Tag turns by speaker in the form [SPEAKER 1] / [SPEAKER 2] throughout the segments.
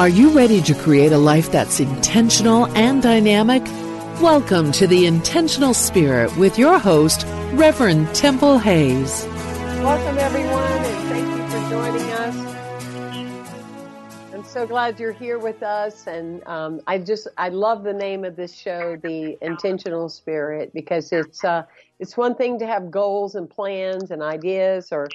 [SPEAKER 1] Are you ready to create a life that's intentional and dynamic? Welcome to the Intentional Spirit with your host, Reverend Temple Hayes.
[SPEAKER 2] Welcome, everyone, and thank you for joining us. I'm so glad you're here with us, and um, I just I love the name of this show, The Intentional Spirit, because it's uh, it's one thing to have goals and plans and ideas, or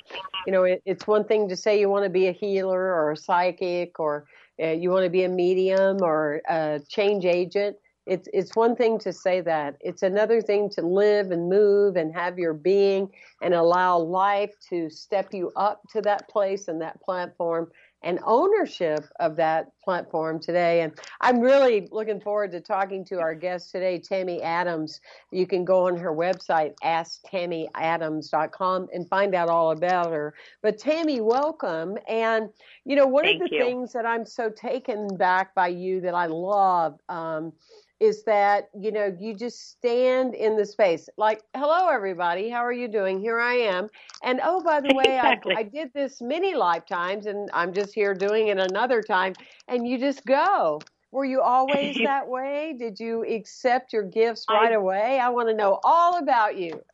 [SPEAKER 2] you know, it, it's one thing to say you want to be a healer or a psychic or uh, you want to be a medium or a change agent. It's it's one thing to say that. It's another thing to live and move and have your being and allow life to step you up to that place and that platform and ownership of that platform today. And I'm really looking forward to talking to our guest today, Tammy Adams. You can go on her website, asktammyadams.com, and find out all about her. But Tammy, welcome. And, you know, one
[SPEAKER 3] Thank
[SPEAKER 2] of the
[SPEAKER 3] you.
[SPEAKER 2] things that I'm so taken back by you that I love, um, is that you know you just stand in the space. Like hello everybody. How are you doing? Here i am. And oh by the way
[SPEAKER 3] Exactly.
[SPEAKER 2] I, I did this many lifetimes and i'm just here doing it another time and you just go. Were you always that way? Did you accept your gifts
[SPEAKER 3] I-
[SPEAKER 2] right away? I want to know all about you.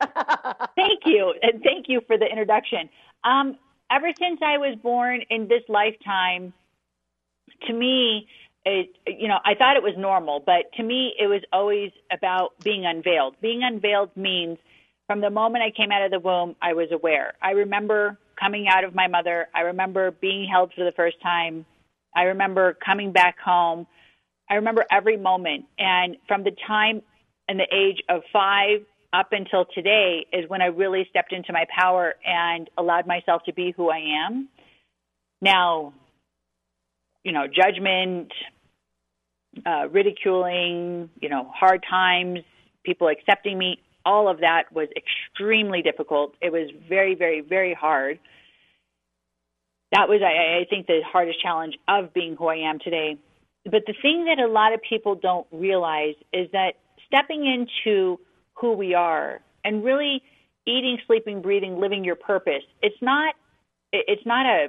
[SPEAKER 3] Thank you, and thank you for the introduction. Um, ever since I was born in this lifetime, to me, it, you know, I thought it was normal, but to me, it was always about being unveiled. Being unveiled means from the moment I came out of the womb, I was aware. I remember coming out of my mother. I remember being held for the first time. I remember coming back home. I remember every moment. And from the time and the age of five up until today is when I really stepped into my power and allowed myself to be who I am. Now, you know, judgment, uh, ridiculing, you know, hard times, people accepting me, all of that was extremely difficult. It was very, very, very hard. That was, I, I think, the hardest challenge of being who I am today. But the thing that a lot of people don't realize is that stepping into who we are and really eating, sleeping, breathing, living your purpose, it's not, it's not a,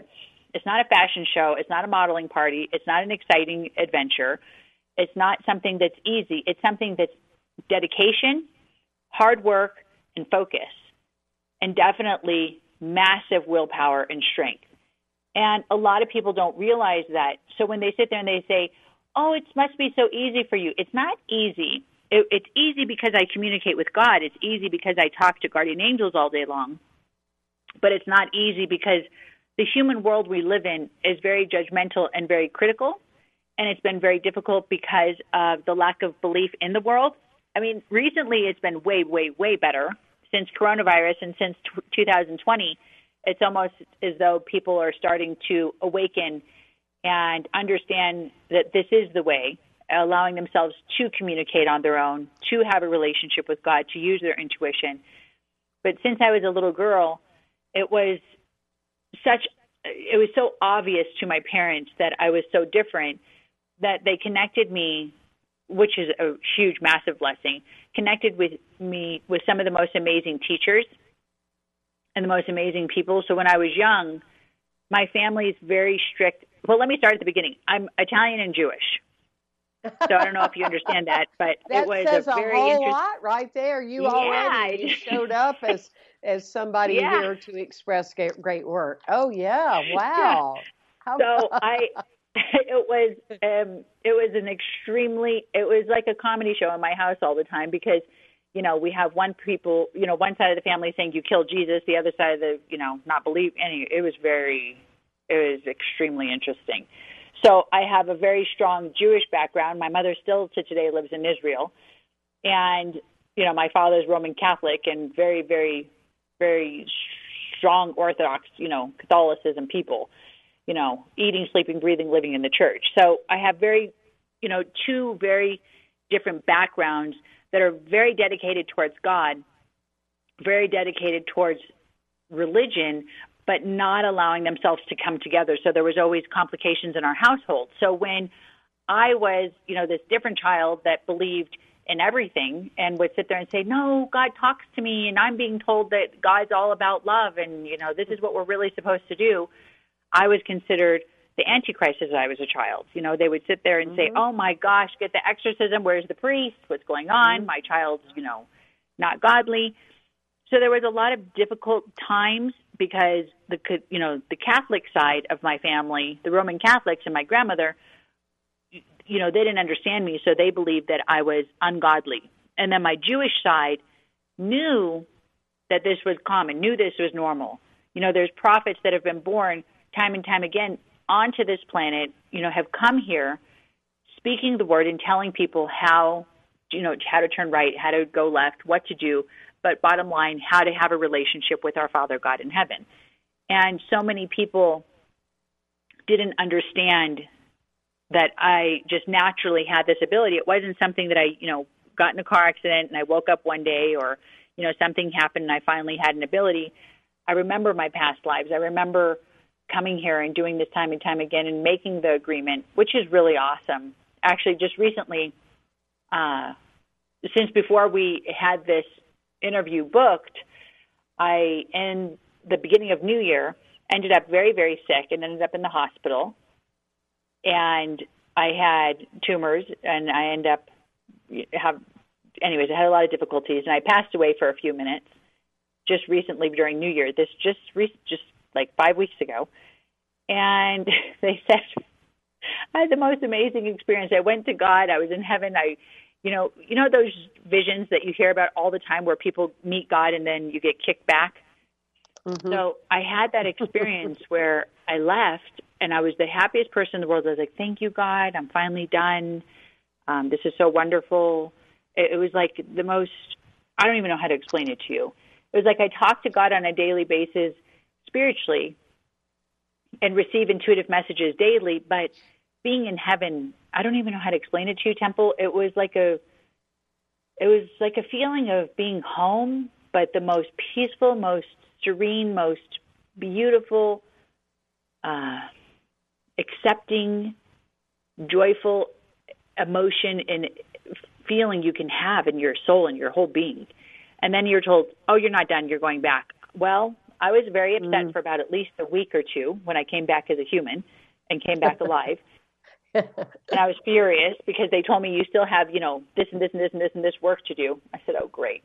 [SPEAKER 3] it's not a fashion show. It's not a modeling party. It's not an exciting adventure. It's not something that's easy. It's something that's dedication, hard work, and focus, and definitely massive willpower and strength. And a lot of people don't realize that. So when they sit there and they say, "Oh, it must be so easy for you," it's not easy. It, it's easy because I communicate with God. It's easy because I talk to guardian angels all day long. But it's not easy because the human world we live in is very judgmental and very critical, and it's been very difficult because of the lack of belief in the world. I mean, recently it's been way, way, way better since coronavirus and since t- 2020. It's almost as though people are starting to awaken and understand that this is the way, allowing themselves to communicate on their own, to have a relationship with God, to use their intuition. But since I was a little girl, it was such it was so obvious to my parents that I was so different that they connected me which is a huge massive blessing connected with me with some of the most amazing teachers and the most amazing people. So when I was young my family is very strict. Well let me start at the beginning. I'm Italian and Jewish So I don't know if you understand that, but
[SPEAKER 2] that
[SPEAKER 3] it was
[SPEAKER 2] says
[SPEAKER 3] a
[SPEAKER 2] a,
[SPEAKER 3] very
[SPEAKER 2] whole
[SPEAKER 3] interesting.
[SPEAKER 2] lot right there. You
[SPEAKER 3] Yeah.
[SPEAKER 2] already showed up as as somebody
[SPEAKER 3] Yeah.
[SPEAKER 2] here to express great, great work. Oh yeah, wow. How
[SPEAKER 3] So I, it was, um, it was an extremely, it was like a comedy show in my house all the time because, you know, we have one people, you know, one side of the family saying you killed Jesus, the other side of the, you know, not believe any. It was very, it was extremely interesting. So I have a very strong Jewish background. My mother still to today lives in Israel, and you know, my father's Roman Catholic and very, very, very strong Orthodox, you know, Catholicism people you know, eating, sleeping, breathing, living in the church. So I have very, you know, two very different backgrounds that are very dedicated towards God, very dedicated towards religion, but not allowing themselves to come together. So there was always complications in our household. So when I was, you know, this different child that believed in everything and would sit there and say, "No, God talks to me and I'm being told that God's all about love and, you know, this is what we're really supposed to do." I was considered the antichrist as I was a child. You know, they would sit there and say, mm-hmm. "Oh my gosh, get the exorcism, where's the priest? What's going on? Mm-hmm. My child's, you know, not godly." So there was a lot of difficult times because the you know the Catholic side of my family, the Roman Catholics and my grandmother, you know, they didn't understand me, so they believed that I was ungodly. And then my Jewish side knew that this was common, knew this was normal. You know, there's prophets that have been born time and time again onto this planet, you know, have come here speaking the word and telling people how, you know, how to turn right, how to go left, what to do, but bottom line, how to have a relationship with our Father God in heaven. And so many people didn't understand that I just naturally had this ability. It wasn't something that I, you know, got in a car accident and I woke up one day or, you know, something happened and I finally had an ability. I remember my past lives. I remember coming here and doing this time and time again and making the agreement, which is really awesome. Actually, just recently, uh, since before we had this interview booked, I, in the beginning of New Year, ended up very, very sick and ended up in the hospital. And I had tumors, and I ended up have, anyways, I had a lot of difficulties, and I passed away for a few minutes just recently during New Year. This just re- just like five weeks ago, and they said I had the most amazing experience. I went to God. I was in heaven. I, you know, you know those visions that you hear about all the time where people meet God and then you get kicked back.
[SPEAKER 2] Mm-hmm.
[SPEAKER 3] So I had that experience where I left and I was the happiest person in the world. I was like, "Thank you, God. I'm finally done. Um, this is so wonderful." It, it was like the most. I don't even know how to explain it to you. It was like I talked to God on a daily basis spiritually and receive intuitive messages daily, but being in heaven, I don't even know how to explain it to you, Temple. It was like a it was like a feeling of being home, but the most peaceful, most serene, most beautiful, uh, accepting, joyful emotion and feeling you can have in your soul and your whole being. And then you're told, "Oh, you're not done. You're going back." Well, I was very upset for about at least a week or two when I came back as a human and came back alive. and I was furious because they told me you still have, you know, this and this and this and this and this work to do. I said, "Oh, great."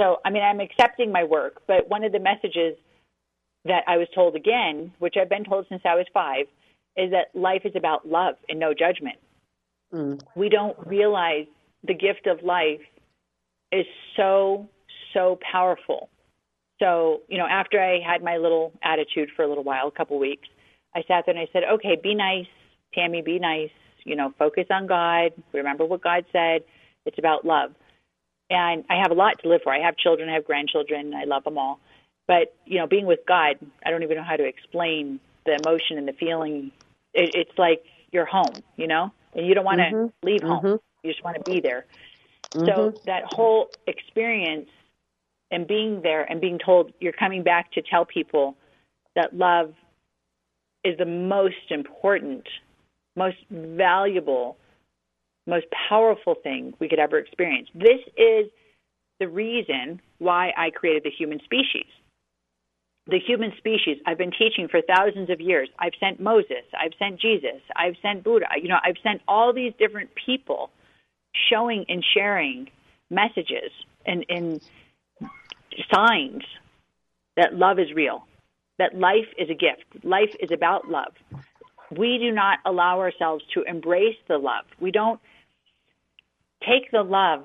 [SPEAKER 3] So, I mean, I'm accepting my work, but one of the messages that I was told again, which I've been told since I was 5, is that life is about love and no judgment. Mm. We don't realize the gift of life is so so powerful. So, you know, after I had my little attitude for a little while, a couple weeks, I sat there and I said, "Okay, be nice, Tammy, be nice. You know, focus on God. Remember what God said. It's about love." And I have a lot to live for. I have children, I have grandchildren, I love them all. But, you know, being with God, I don't even know how to explain the emotion and the feeling. It, it's like you're home, you know? And you don't want to mm-hmm. leave home. Mm-hmm. You just want to be there. So mm-hmm. that whole experience and being there and being told you're coming back to tell people that love is the most important, most valuable, most powerful thing we could ever experience. This is the reason why I created the human species. the human species. I've been teaching for thousands of years. I've sent Moses, I've sent Jesus, I've sent Buddha. You know, I've sent all these different people showing and sharing messages and, and signs that love is real, that life is a gift. Life is about love. We do not allow ourselves to embrace the love. We don't take the love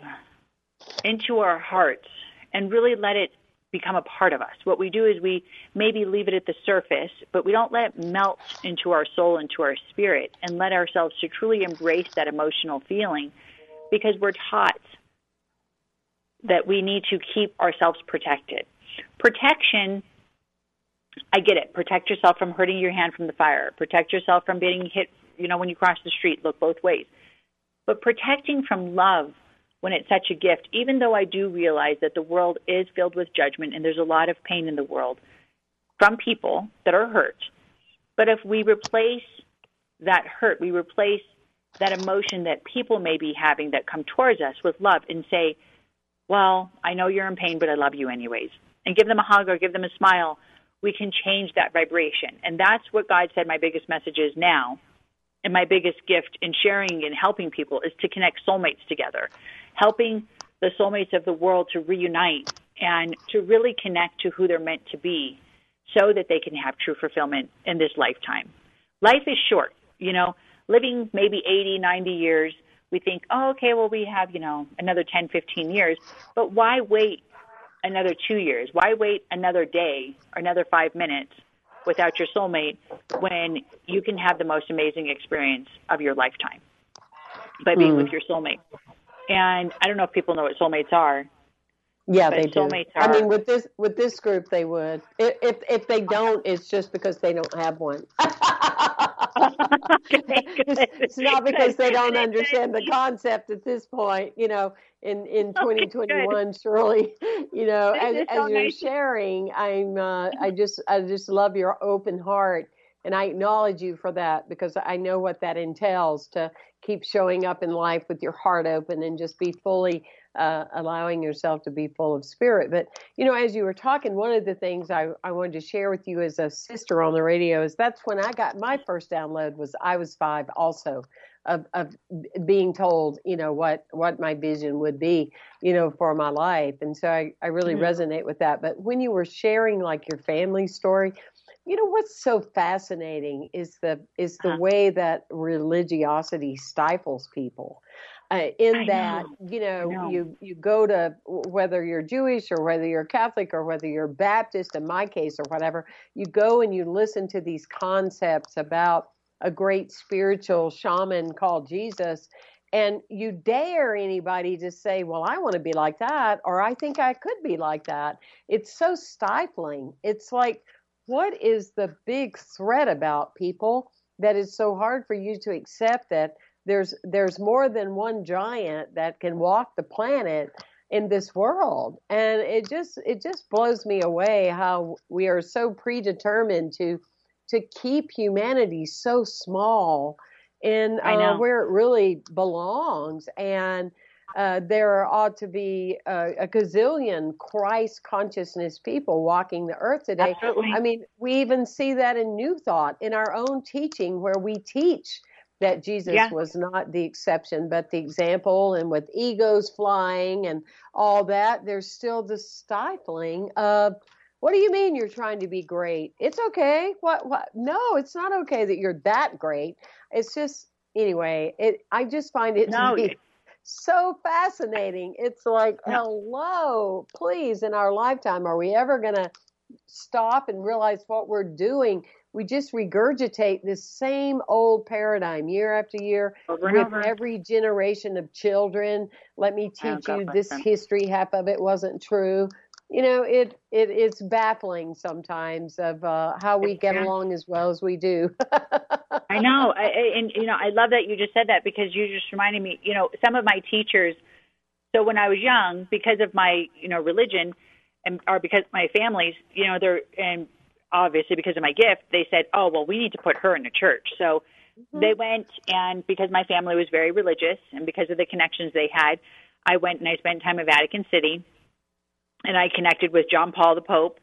[SPEAKER 3] into our hearts and really let it become a part of us. What we do is we maybe leave it at the surface, but we don't let it melt into our soul, into our spirit, and let ourselves to truly embrace that emotional feeling because we're taught that we need to keep ourselves protected. Protection, I get it. Protect yourself from hurting your hand from the fire. Protect yourself from being hit, you know, when you cross the street, look both ways. But protecting from love when it's such a gift, even though I do realize that the world is filled with judgment and there's a lot of pain in the world from people that are hurt. But if we replace that hurt, we replace that emotion that people may be having that come towards us with love and say, Well, I know you're in pain, but I love you anyways. And give them a hug or give them a smile. We can change that vibration. And that's what God said my biggest message is now. And my biggest gift in sharing and helping people is to connect soulmates together helping the soulmates of the world to reunite and to really connect to who they're meant to be so that they can have true fulfillment in this lifetime. Life is short, you know, living maybe 80, 90 years, we think, oh, okay, well, we have, you know, another 10, 15 years, but why wait another two years? Why wait another day or another five minutes without your soulmate when you can have the most amazing experience of your lifetime by being mm. with your soulmate? And I don't know if people know what soulmates are.
[SPEAKER 2] Yeah, they do. Are, I mean, with this with this group, they would. If if they don't, it's just because they don't have one. it's, not because they don't understand the concept at this point. You know, in in 2021, surely, you know, as, as you're sharing, I'm uh, I just I just love your open heart and I acknowledge you for that because I know what that entails to keep showing up in life with your heart open and just be fully uh, allowing yourself to be full of spirit. But, you know, as you were talking, one of the things I, I wanted to share with you as a sister on the radio is that's when I got my first download was I was five also of, of being told, you know, what, what my vision would be, you know, for my life. And so I, I really mm-hmm. resonate with that. But when you were sharing like your family story, you know what's so fascinating is the is the uh-huh. way that religiosity stifles people. Uh, in that know. you know, know, you you go to whether you're Jewish or whether you're Catholic or whether you're Baptist in my case or whatever, you go and you listen to these concepts about a great spiritual shaman called Jesus and you dare anybody to say, Well, I want to be like that, or I think I could be like that. It's so stifling. It's like, what is the big threat about people that is so hard for you to accept that there's there's more than one giant that can walk the planet in this world and it just it just blows me away how we are so predetermined to to keep humanity so small and uh, where it really belongs and uh, there ought to be a, a, gazillion Christ consciousness people walking the earth today.
[SPEAKER 3] Absolutely.
[SPEAKER 2] I mean, we even see that in New Thought, in our own teaching, where we teach that Jesus yeah. was not the exception, but the example, and with egos flying and all that, there's still the stifling of. What do you mean you're trying to be great? It's okay. What? What? No, it's not okay that you're that great. It's just anyway. It. I just find it no, so fascinating. It's like, hello, please, in our lifetime, are we ever going to stop and realize what we're doing? We just regurgitate this same old paradigm year after year
[SPEAKER 3] over
[SPEAKER 2] with
[SPEAKER 3] over.
[SPEAKER 2] every generation of children. Let me teach you this history. Half of it wasn't true you know it it it's baffling sometimes of uh, how we get along as well as we do.
[SPEAKER 3] I know, I, and you know, I love that you just said that because you just reminded me. You know, some of my teachers. So when I was young, because of my you know religion, and or because my families, you know, they're and obviously because of my gift, they said, oh well, we need to put her in a church. So mm-hmm. they went, and because my family was very religious, and because of the connections they had, I went and I spent time in Vatican City and I connected with John Paul the Pope,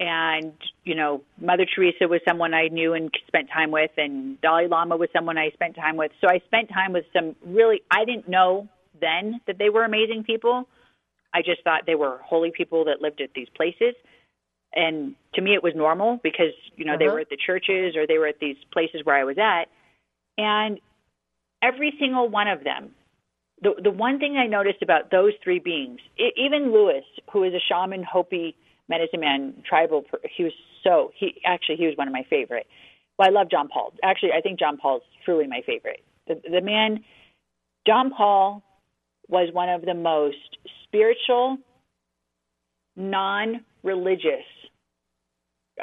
[SPEAKER 3] and you know Mother Teresa was someone I knew and spent time with, and Dalai Lama was someone I spent time with. So I spent time with some really I didn't know then that they were amazing people. I just thought they were holy people that lived at these places. And to me, it was normal because, you know, uh-huh. they were at the churches or they were at these places where I was at. And every single one of them, the, the one thing I noticed about those three beings, it, even Lewis, who is a shaman, Hopi, medicine man, tribal, he was so, he actually, he was one of my favorite. Well, I love John Paul. Actually, I think John Paul's truly my favorite. The, the man, John Paul was one of the most spiritual, non religious,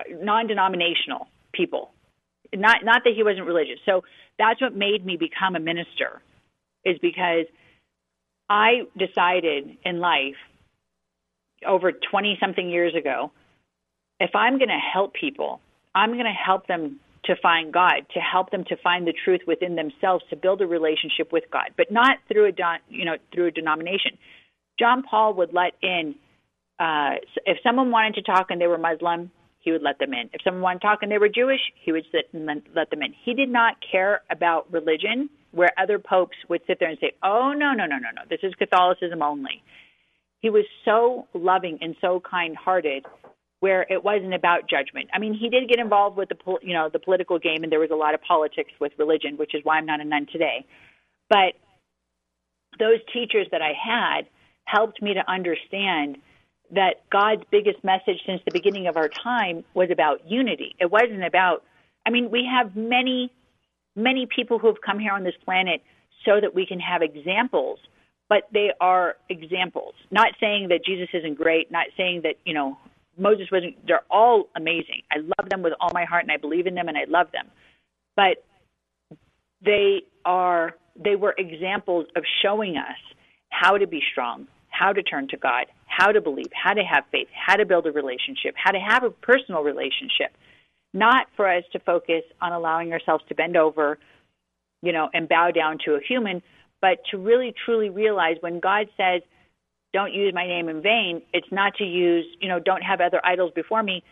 [SPEAKER 3] non denominational people. Not, not that he wasn't religious. So that's what made me become a minister, is because I decided in life over 20 something years ago if I'm going to help people, I'm going to help them to find God, to help them to find the truth within themselves, to build a relationship with God, but not through a you know through a denomination. John Paul would let in uh, if someone wanted to talk and they were Muslim, he would let them in. If someone wanted to talk and they were Jewish, he would sit and let them in. He did not care about religion, where other popes would sit there and say, "Oh no, no, no, no, no, this is Catholicism only." He was so loving and so kind-hearted where it wasn't about judgment. I mean, he did get involved with the you know the political game, and there was a lot of politics with religion, which is why I'm not a nun today. But those teachers that I had helped me to understand that God's biggest message since the beginning of our time was about unity. It wasn't about. I mean, we have many, many people who have come here on this planet so that we can have examples but they are examples. Not saying that Jesus isn't great, not saying that, you know, Moses wasn't, they're all amazing. I love them with all my heart and I believe in them and I love them. But they are, they were examples of showing us how to be strong, how to turn to God, how to believe, how to have faith, how to build a relationship, how to have a personal relationship. Not for us to focus on allowing ourselves to bend over, you know, and bow down to a human, but to really truly realize when God says, don't use my name in vain. It's not to use, you know, don't have other idols before me.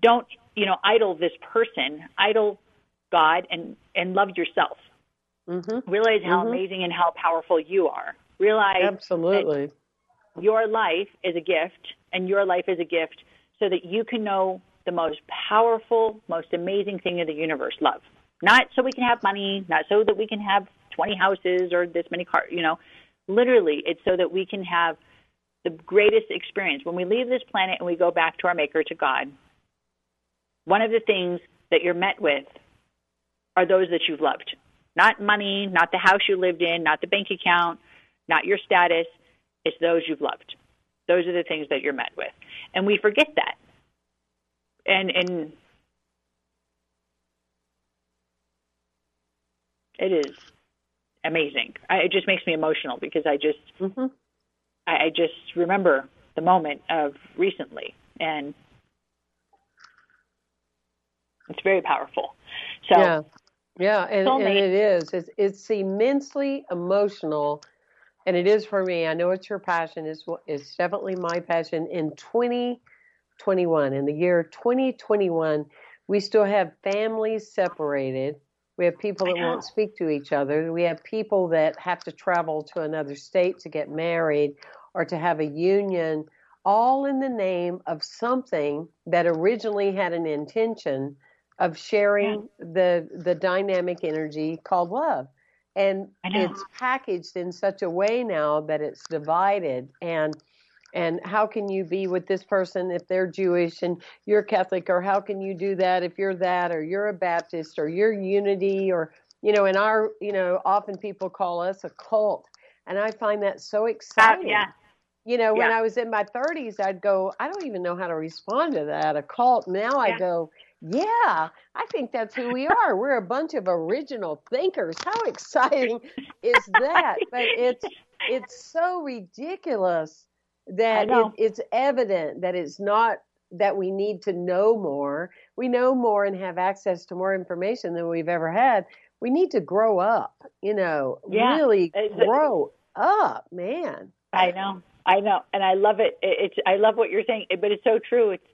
[SPEAKER 3] Don't, you know, idol this person. Idol God and and love yourself. Mm-hmm. Realize how mm-hmm. amazing and how powerful you are. Realize
[SPEAKER 2] absolutely
[SPEAKER 3] your life is a gift, and your life is a gift, so that you can know the most powerful, most amazing thing in the universe: love. Not so we can have money, not so that we can have twenty houses or this many cars. You know, literally, it's so that we can have the greatest experience. When we leave this planet and we go back to our Maker, to God, one of the things that you're met with are those that you've loved. Not money, not the house you lived in, not the bank account, not your status. It's those you've loved. Those are the things that you're met with. And we forget that. And and it is amazing. I, it just makes me emotional because I just mm-hmm. I, I just remember the moment of recently, and it's very powerful. So
[SPEAKER 2] yeah, yeah, and, and it is. It's it's immensely emotional, and it is for me. I know it's your passion. It's it's definitely my passion. In 2021, in the year 2021, we still have families separated. We have people that won't speak to each other. We have people that have to travel to another state to get married or to have a union, all in the name of something that originally had an intention of sharing yeah. the the dynamic energy called love. And it's packaged in such a way now that it's divided and and how can you be with this person if they're Jewish and you're Catholic or how can you do that if you're that or you're a Baptist or you're unity or you know in our you know often people call us a cult and I find that so exciting.
[SPEAKER 3] Uh, yeah.
[SPEAKER 2] You know, yeah. when I was in my 30s, I'd go, I don't even know how to respond to that, a cult. Now I go, yeah, I think that's who we are. We're a bunch of original thinkers. How exciting is that? but it's it's so ridiculous that it, it's evident that it's not that we need to know more. We know more and have access to more information than we've ever had. We need to grow up, you know,
[SPEAKER 3] yeah.
[SPEAKER 2] really grow up, man.
[SPEAKER 3] I know. I know, and I love it. It's I love what you're saying, but it's so true. It's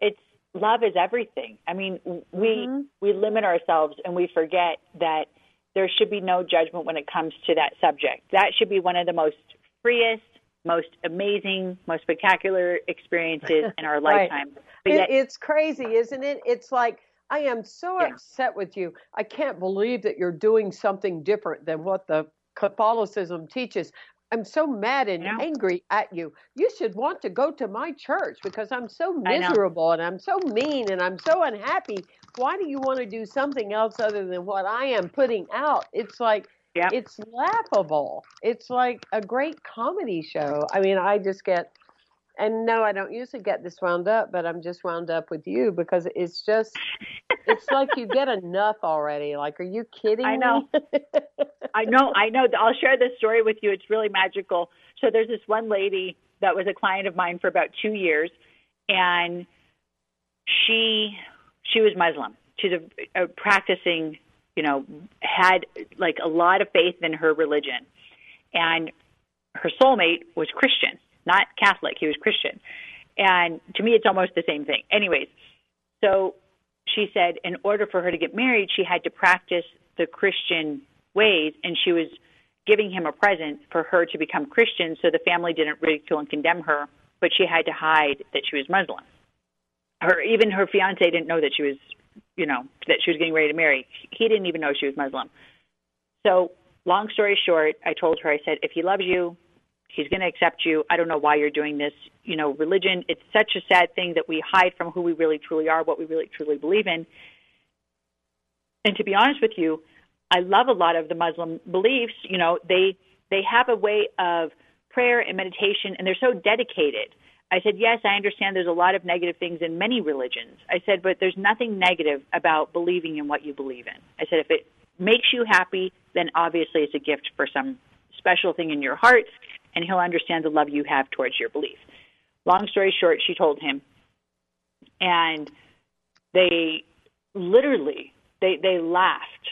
[SPEAKER 3] it's love is everything. I mean, we mm-hmm. we limit ourselves and we forget that there should be no judgment when it comes to that subject. That should be one of the most freest, most amazing, most spectacular experiences in our right. lifetime.
[SPEAKER 2] It, yet, it's crazy, isn't it? It's like I am so yeah. upset with you. I can't believe that you're doing something different than what the Catholicism teaches. I'm so mad and angry at you. You should want to go to my church because I'm so miserable and I'm so mean and I'm so unhappy. Why do you want to do something else other than what I am putting out? It's like yep. it's laughable. It's like a great comedy show. I mean, I just get and no, I don't usually get this wound up, but I'm just wound up with you because it's just it's like you get enough already. Like, are you kidding?
[SPEAKER 3] I know. I know. I know. I'll share this story with you. It's really magical. So there's this one lady that was a client of mine for about two years, and she she was Muslim. She's a, a practicing, you know, had like a lot of faith in her religion, and her soulmate was Christian, not Catholic. He was Christian, and to me, it's almost the same thing. Anyways, so she said in order for her to get married, she had to practice the Christian ways, and she was giving him a present for her to become Christian so the family didn't ridicule and condemn her, but she had to hide that she was Muslim. Her even her fiance didn't know that she was, you know, that she was getting ready to marry. He didn't even know she was Muslim. So, long story short, I told her I said if he loves you, he's going to accept you. I don't know why you're doing this. You know, religion, it's such a sad thing that we hide from who we really truly are, what we really truly believe in. And to be honest with you, I love a lot of the Muslim beliefs. You know, they they have a way of prayer and meditation, and they're so dedicated. I said, yes, I understand there's a lot of negative things in many religions. I said, but there's nothing negative about believing in what you believe in. I said, if it makes you happy, then obviously it's a gift for some special thing in your heart, and he'll understand the love you have towards your belief. Long story short, she told him, and they literally they they laughed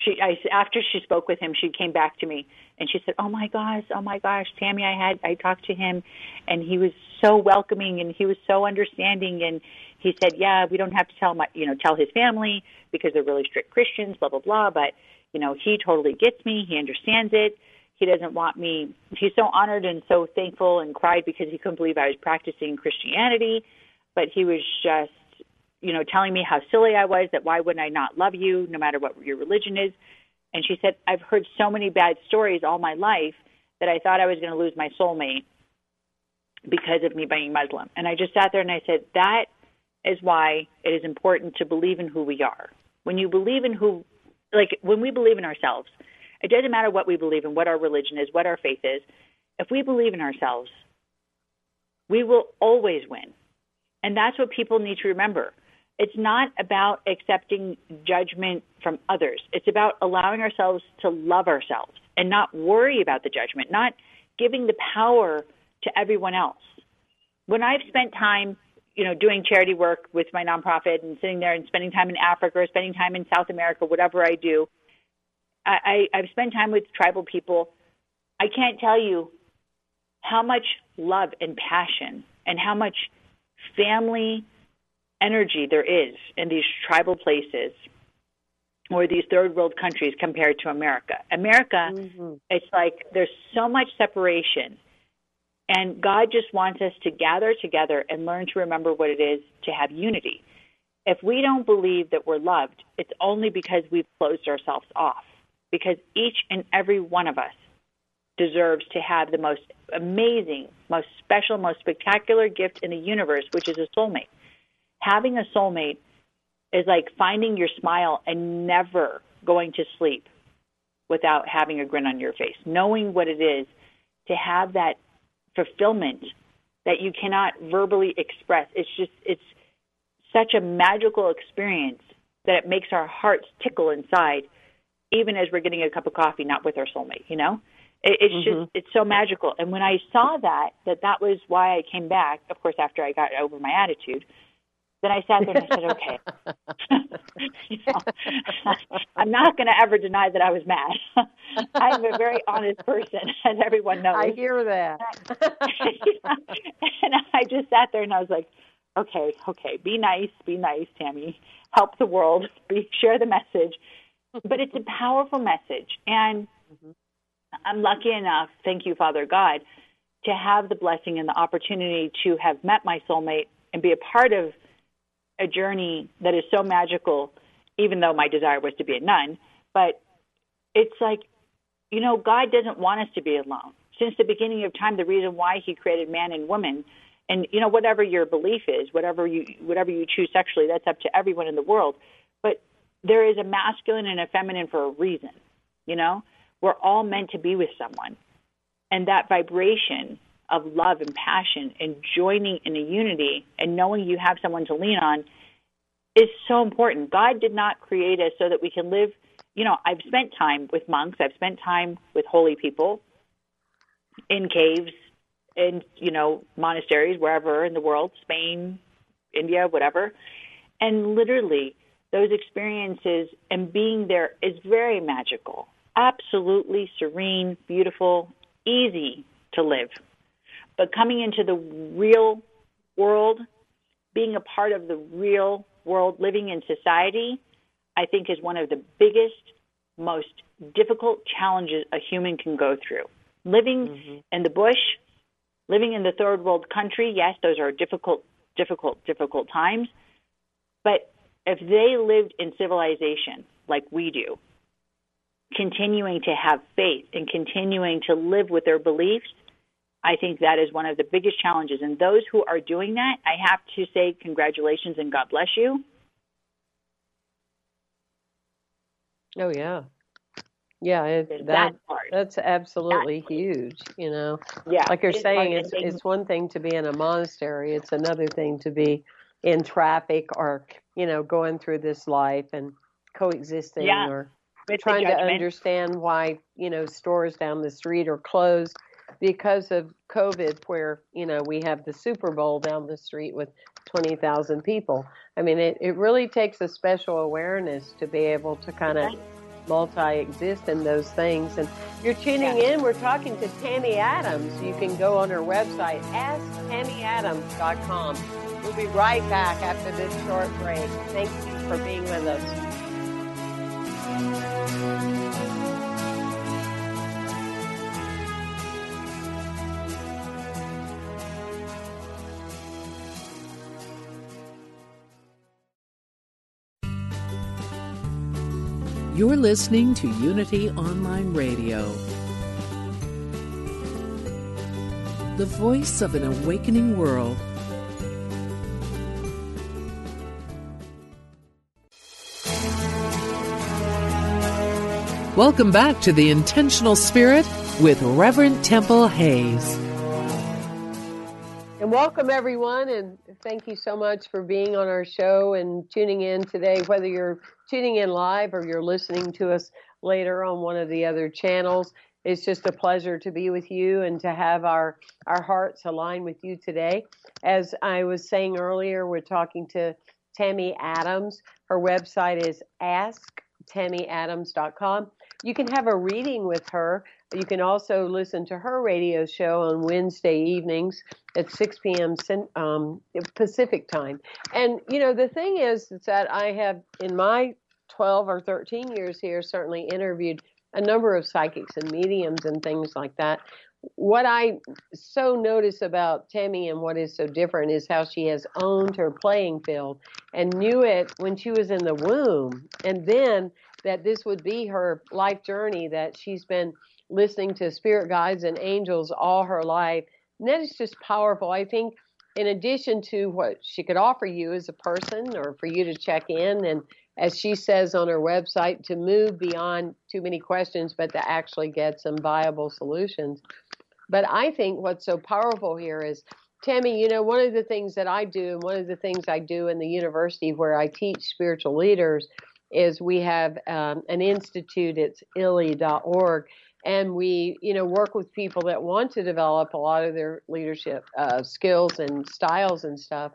[SPEAKER 3] she I after she spoke with him, she came back to me and she said, "Oh my gosh, oh my gosh, Tammy, I had I talked to him, and he was so welcoming and he was so understanding." And he said, "Yeah, we don't have to tell my you know tell his family because they're really strict Christians, blah blah blah. But you know, he totally gets me. He understands it. He doesn't want me. He's so honored and so thankful and cried because he couldn't believe I was practicing Christianity, but he was just you know, telling me how silly I was, that why wouldn't I not love you, no matter what your religion is. And she said, I've heard so many bad stories all my life that I thought I was going to lose my soulmate because of me being Muslim. And I just sat there and I said, that is why it is important to believe in who we are. When you believe in who, like when we believe in ourselves, it doesn't matter what we believe in, what our religion is, what our faith is. If we believe in ourselves, we will always win. And that's what people need to remember. It's not about accepting judgment from others. It's about allowing ourselves to love ourselves and not worry about the judgment, not giving the power to everyone else. When I've spent time, you know, doing charity work with my nonprofit and sitting there and spending time in Africa or spending time in South America, whatever I do, I, I, I've spent time with tribal people. I can't tell you how much love and passion and how much family energy there is in these tribal places or these third world countries compared to America. America, mm-hmm. it's like there's so much separation. And God just wants us to gather together and learn to remember what it is to have unity. If we don't believe that we're loved, it's only because we've closed ourselves off. Because each and every one of us deserves to have the most amazing, most special, most spectacular gift in the universe, which is a soulmate having a soulmate is like finding your smile and never going to sleep without having a grin on your face, knowing what it is to have that fulfillment that you cannot verbally express. It's just, it's such a magical experience that it makes our hearts tickle inside, even as we're getting a cup of coffee, not with our soulmate, you know? It, it's mm-hmm. just, it's so magical. And when I saw that, that that was why I came back, of course, after I got over my attitude, then I sat there and I said, okay. you know, I'm not going to ever deny that I was mad. I'm a very honest person, as everyone knows.
[SPEAKER 2] I hear that.
[SPEAKER 3] and I just sat there and I was like, okay, okay, be nice, be nice, Tammy. Help the world, be, share the message. But it's a powerful message. And mm-hmm. I'm lucky enough, thank you, Father God, to have the blessing and the opportunity to have met my soulmate and be a part of a journey that is so magical, even though my desire was to be a nun. But it's like, you know, God doesn't want us to be alone. Since the beginning of time, the reason why He created man and woman, and you know, whatever your belief is, whatever you whatever you choose sexually, that's up to everyone in the world. There is a masculine and a feminine for a reason. You know, we're all meant to be with someone, and that vibration of love and passion and joining in a unity and knowing you have someone to lean on is so important. God did not create us so that we can live. You know, I've spent time with monks, I've spent time with holy people in caves, in, you know, monasteries, wherever in the world, Spain, India, whatever. And literally, those experiences and being there is very magical, absolutely serene, beautiful, easy to live. But coming into the real world, being a part of the real world, living in society, I think is one of the biggest, most difficult challenges a human can go through. Living mm-hmm. in the bush, living in the third world country, yes, those are difficult, difficult, difficult times. But if they lived in civilization like we do, continuing to have faith and continuing to live with their beliefs, I think that is one of the biggest challenges. And those who are doing that, I have to say congratulations and God bless you.
[SPEAKER 2] Oh yeah, yeah. It, that, that that's absolutely that huge. You know,
[SPEAKER 3] yeah.
[SPEAKER 2] Like you're saying, it's it's one thing to be in a monastery. It's another thing to be in traffic or you know going through this life and coexisting
[SPEAKER 3] yeah.
[SPEAKER 2] or trying to understand why you know stores down the street are closed because of COVID, where you know we have the Super Bowl down the street with 20,000 people. I mean, it, it really takes a special awareness to be able to kind of multi exist in those things. And you're tuning yeah. in. We're talking to Tammy Adams. You can go on her website, asktammyadams.com. We'll be right back after this short break. Thank you for being with us.
[SPEAKER 1] You're listening to Unity Online Radio, the voice of an awakening world. Welcome back to The Intentional Spirit with Reverend Temple Hayes.
[SPEAKER 2] And welcome, everyone, and thank you so much for being on our show and tuning in today, whether you're tuning in live or you're listening to us later on one of the other channels. It's just a pleasure to be with you and to have our, our hearts align with you today. As I was saying earlier, we're talking to Tammy Adams. Her website is asktammyadams.com. You can have a reading with her. You can also listen to her radio show on Wednesday evenings at 6 p.m. Um, Pacific time. And, you know, the thing is, is that I have, in my 12 or 13 years here, certainly interviewed a number of psychics and mediums and things like that. What I so notice about Tammy and what is so different is how she has owned her playing field and knew it when she was in the womb. And then that this would be her life journey, that she's been listening to spirit guides and angels all her life and that is just powerful. I think, in addition to what she could offer you as a person or for you to check in, and as she says on her website, to move beyond too many questions, but to actually get some viable solutions. But I think what's so powerful here is Tammy, you know, one of the things that I do, and one of the things I do in the university where I teach spiritual leaders, is we have um, an institute. It's illy.org, and we you know work with people that want to develop a lot of their leadership uh, skills and styles and stuff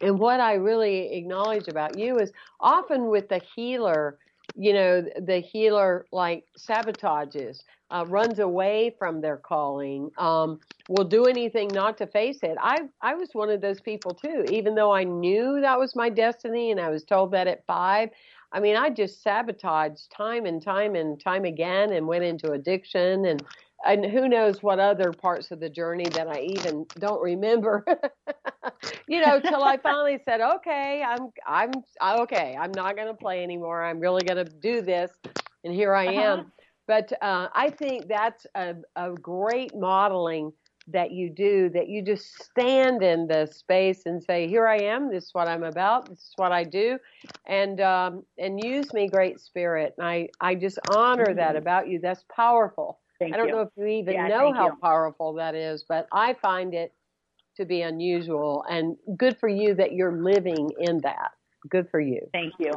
[SPEAKER 2] and what i really acknowledge about you is often with the healer you know the healer like sabotages uh, runs away from their calling, um, will do anything not to face it. I I was one of those people too. Even though I knew that was my destiny, and I was told that at five. I mean, I just sabotaged time and time and time again, and went into addiction and and who knows what other parts of the journey that I even don't remember. you know, till I finally said, "Okay, I'm I'm okay. I'm not going to play anymore. I'm really going to do this." And here I am. Uh-huh. But uh, I think that's a, a great modeling that you do that you just stand in the space and say here i am this is what i'm about this is what i do and um, and use me great spirit. And i i just honor mm-hmm. that about you. That's powerful.
[SPEAKER 3] Thank
[SPEAKER 2] i don't
[SPEAKER 3] you.
[SPEAKER 2] know if you even
[SPEAKER 3] yeah,
[SPEAKER 2] know how
[SPEAKER 3] you.
[SPEAKER 2] powerful that is but i find it to be unusual and good for you that you're living in that. Good for you.
[SPEAKER 3] Thank you.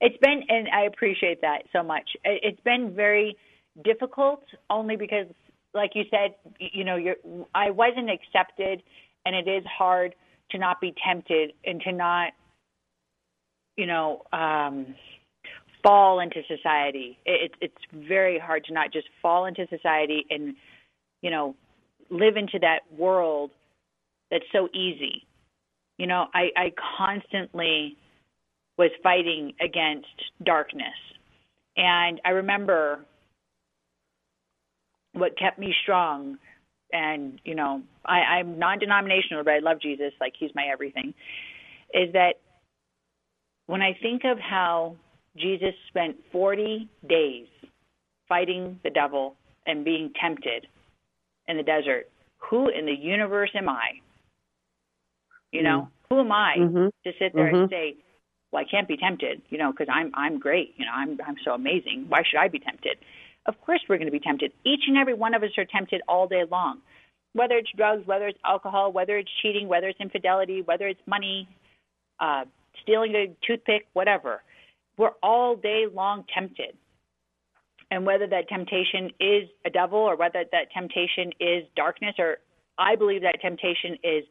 [SPEAKER 3] It's been and i appreciate that so much. It's been very difficult only because like you said you know you're i wasn't accepted and it is hard to not be tempted and to not you know um fall into society. It, it's very hard to not just fall into society and you know live into that world that's so easy. You know i i constantly was fighting against darkness. And i remember what kept me strong and you know I, I'm non-denominational, but I love Jesus, like He's my everything. Is that when I think of how Jesus spent 40 days fighting the devil and being tempted in the desert, who in the universe am I? You know, mm who am I
[SPEAKER 2] mm-hmm.
[SPEAKER 3] to sit there
[SPEAKER 2] mm-hmm.
[SPEAKER 3] and say, "Well, I can't be tempted," you know, because I'm I'm great. You know, I'm I'm so amazing. Why should I be tempted? Of course, we're going to be tempted. Each and every one of us are tempted all day long, whether it's drugs, whether it's alcohol, whether it's cheating, whether it's infidelity, whether it's money, uh, stealing a toothpick, whatever. We're all day long tempted. And whether that temptation is a devil or whether that temptation is darkness, or I believe that temptation is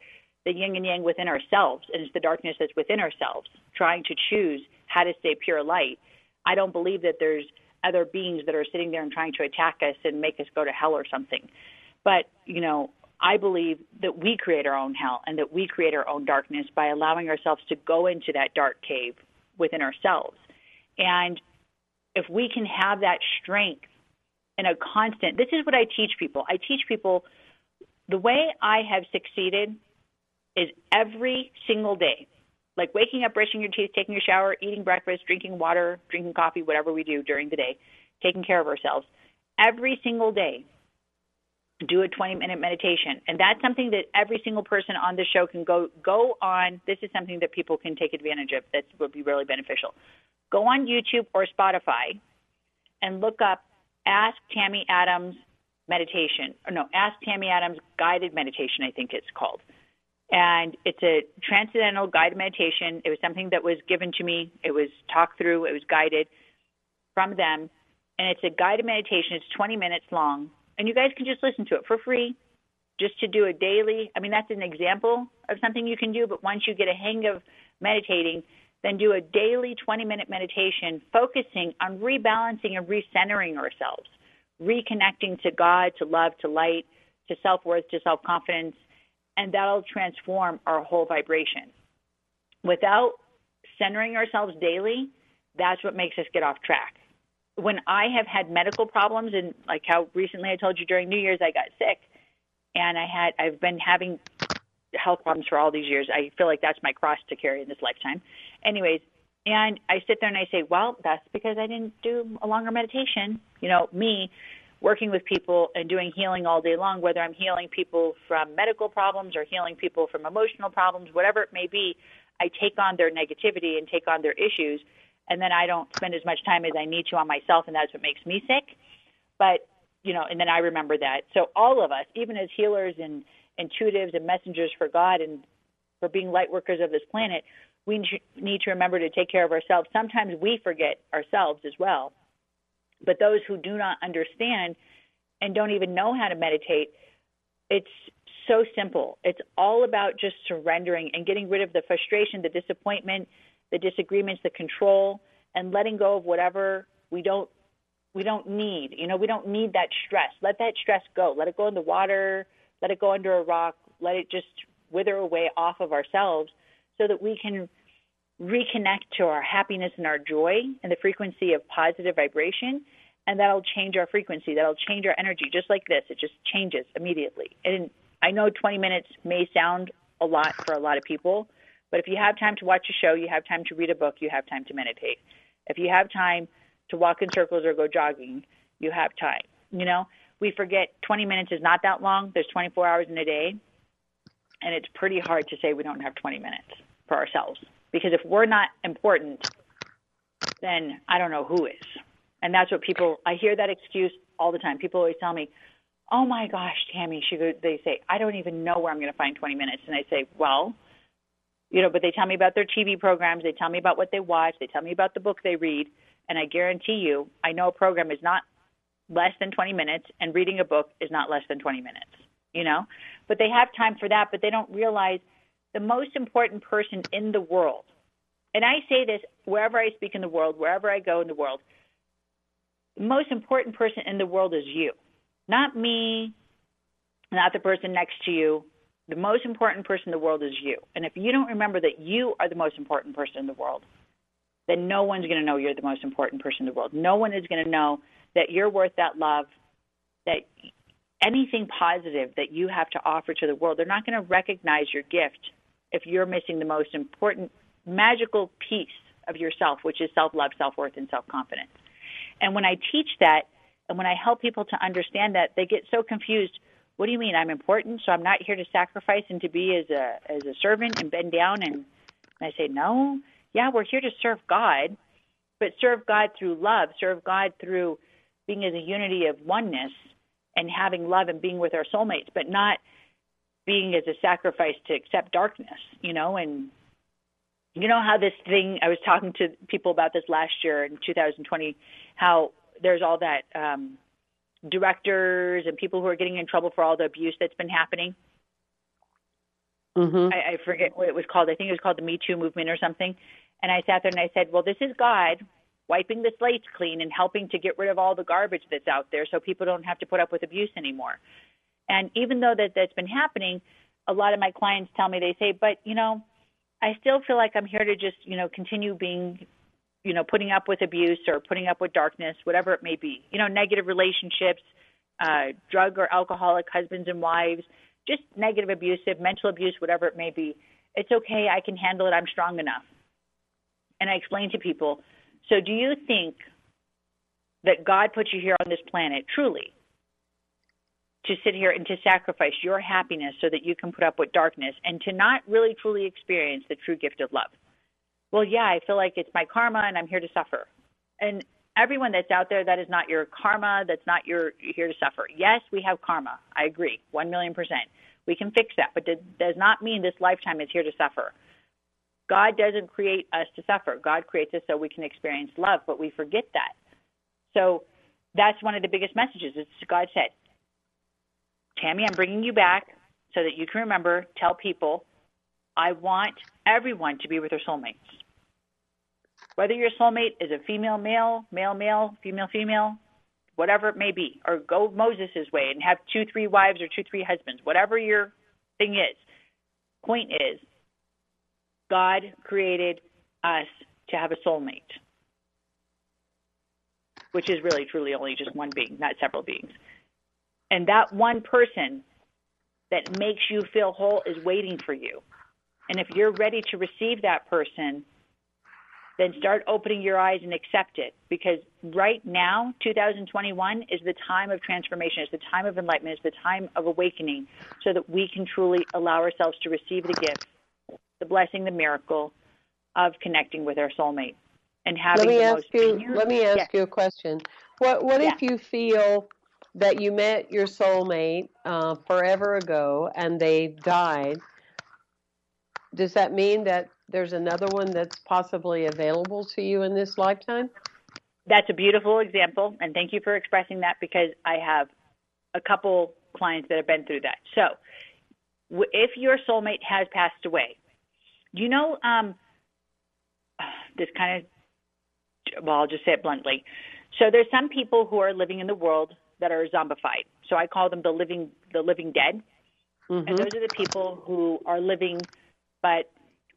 [SPEAKER 3] the yin and yang within ourselves, and it's the darkness that's within ourselves, trying to choose how to stay pure light. I don't believe that there's other beings that are sitting there and trying to attack us and make us go to hell or something. But, you know, I believe that we create our own hell and that we create our own darkness by allowing ourselves to go into that dark cave within ourselves. And if we can have that strength and a constant, this is what I teach people. I teach people the way I have succeeded is every single day like waking up, brushing your teeth, taking a shower, eating breakfast, drinking water, drinking coffee, whatever we do during the day, taking care of ourselves. Every single day, do a 20 minute meditation. And that's something that every single person on the show can go go on. This is something that people can take advantage of that would be really beneficial. Go on YouTube or Spotify and look up Ask Tammy Adams meditation. Or no, Ask Tammy Adams guided meditation, I think it's called and it's a transcendental guided meditation. It was something that was given to me. It was talked through. It was guided from them, and it's a guided meditation. It's 20 minutes long, and you guys can just listen to it for free, just to do a daily. I mean, that's an example of something you can do. But once you get a hang of meditating, then do a daily 20-minute meditation, focusing on rebalancing and recentering ourselves, reconnecting to God, to love, to light, to self-worth, to self-confidence and that'll transform our whole vibration. Without centering ourselves daily, that's what makes us get off track. When I have had medical problems, and like how recently I told you during New Year's I got sick, and I had I've been having health problems for all these years. I feel like that's my cross to carry in this lifetime. Anyways, and I sit there and I say, well, that's because I didn't do a longer meditation. You know, me working with people and doing healing all day long, whether I'm healing people from medical problems or healing people from emotional problems, whatever it may be, I take on their negativity and take on their issues, and then I don't spend as much time as I need to on myself, and that's what makes me sick. But you know, and then I remember that. So all of us, even as healers and intuitives and messengers for God and for being light workers of this planet, we need to remember to take care of ourselves. Sometimes we forget ourselves as well but those who do not understand and don't even know how to meditate, it's so simple. It's all about just surrendering and getting rid of the frustration, the disappointment, the disagreements, the control, and letting go of whatever we don't we don't need. You know, we don't need that stress. Let that stress go. Let it go in the water. Let it go under a rock. Let it just wither away off of ourselves so that we can reconnect to our happiness and our joy and the frequency of positive vibration. And that'll change our frequency. That'll change our energy, just like this. It just changes immediately. And I know 20 minutes may sound a lot for a lot of people, but if you have time to watch a show, you have time to read a book, you have time to meditate. If you have time to walk in circles or go jogging, you have time. You know, we forget 20 minutes is not that long. There's 24 hours in a day. And it's pretty hard to say we don't have 20 minutes for ourselves. Because if we're not important, then I don't know who is. And that's what people, I hear that excuse all the time. People always tell me, oh my gosh, Tammy, she go, they say, I don't even know where I'm going to find 20 minutes. And I say, well, you know, but they tell me about their TV programs. They tell me about what they watch. They tell me about the book they read. And I guarantee you, I know a program is not less than 20 minutes and reading a book is not less than 20 minutes, you know? But they have time for that, but they don't realize the most important person in the world. And I say this wherever I speak in the world, wherever I go in the world. Most important person in the world is you. Not me, not the person next to you. The most important person in the world is you. And if you don't remember that you are the most important person in the world, then no one's going to know you're the most important person in the world. No one is going to know that you're worth that love, that anything positive that you have to offer to the world, they're not going to recognize your gift if you're missing the most important magical piece of yourself, which is self love, self worth, and self confidence. And when I teach that, and when I help people to understand that, they get so confused. What do you mean? I'm important, so I'm not here to sacrifice and to be as a as a servant and bend down. And, and I say, no, yeah, we're here to serve God, but serve God through love, serve God through being as a unity of oneness and having love and being with our soulmates, but not being as a sacrifice to accept darkness, you know, and you know how this thing I was talking to people about this last year in 2020 how there's all that um directors and people who are getting in trouble for all the abuse that's been happening.
[SPEAKER 2] Mm-hmm.
[SPEAKER 3] I, I forget what it was called. I think it was called the Me Too movement or something. And I sat there and I said, "Well, this is God wiping the slates clean and helping to get rid of all the garbage that's out there so people don't have to put up with abuse anymore. And even though that that's been happening, a lot of my clients tell me they say, "But, you know, I still feel like I'm here to just, you know, continue being you know, putting up with abuse or putting up with darkness, whatever it may be. You know, negative relationships, uh, drug or alcoholic husbands and wives, just negative abusive, mental abuse, whatever it may be. It's okay. I can handle it. I'm strong enough. And I explain to people so, do you think that God put you here on this planet truly to sit here and to sacrifice your happiness so that you can put up with darkness and to not really truly experience the true gift of love? Well, yeah, I feel like it's my karma and I'm here to suffer. And everyone that's out there, that is not your karma. That's not your here to suffer. Yes, we have karma. I agree, one million percent. We can fix that, but it does not mean this lifetime is here to suffer. God doesn't create us to suffer. God creates us so we can experience love, but we forget that. So that's one of the biggest messages. It's God said, Tammy, I'm bringing you back so that you can remember, tell people, I want everyone to be with their soulmates. Whether your soulmate is a female, male, male, male, female, female, whatever it may be, or go Moses' way and have two, three wives or two, three husbands, whatever your thing is. Point is, God created us to have a soulmate, which is really truly only just one being, not several beings. And that one person that makes you feel whole is waiting for you. And if you're ready to receive that person, then start opening your eyes and accept it. Because right now, 2021 is the time of transformation, it's the time of enlightenment, it's the time of awakening, so that we can truly allow ourselves to receive the gift the blessing, the miracle of connecting with our soulmate and having.
[SPEAKER 2] Let me
[SPEAKER 3] ask
[SPEAKER 2] you. Let me ask yes. you a question. What What yeah. if you feel that you met your soulmate uh, forever ago and they died? Does that mean that there's another one that's possibly available to you in this lifetime?
[SPEAKER 3] That's a beautiful example, and thank you for expressing that because I have a couple clients that have been through that. So, if your soulmate has passed away, do you know, um, this kind of, well, I'll just say it bluntly. So there's some people who are living in the world that are zombified. So I call them the living the living dead. Mm-hmm. And those are the people who are living but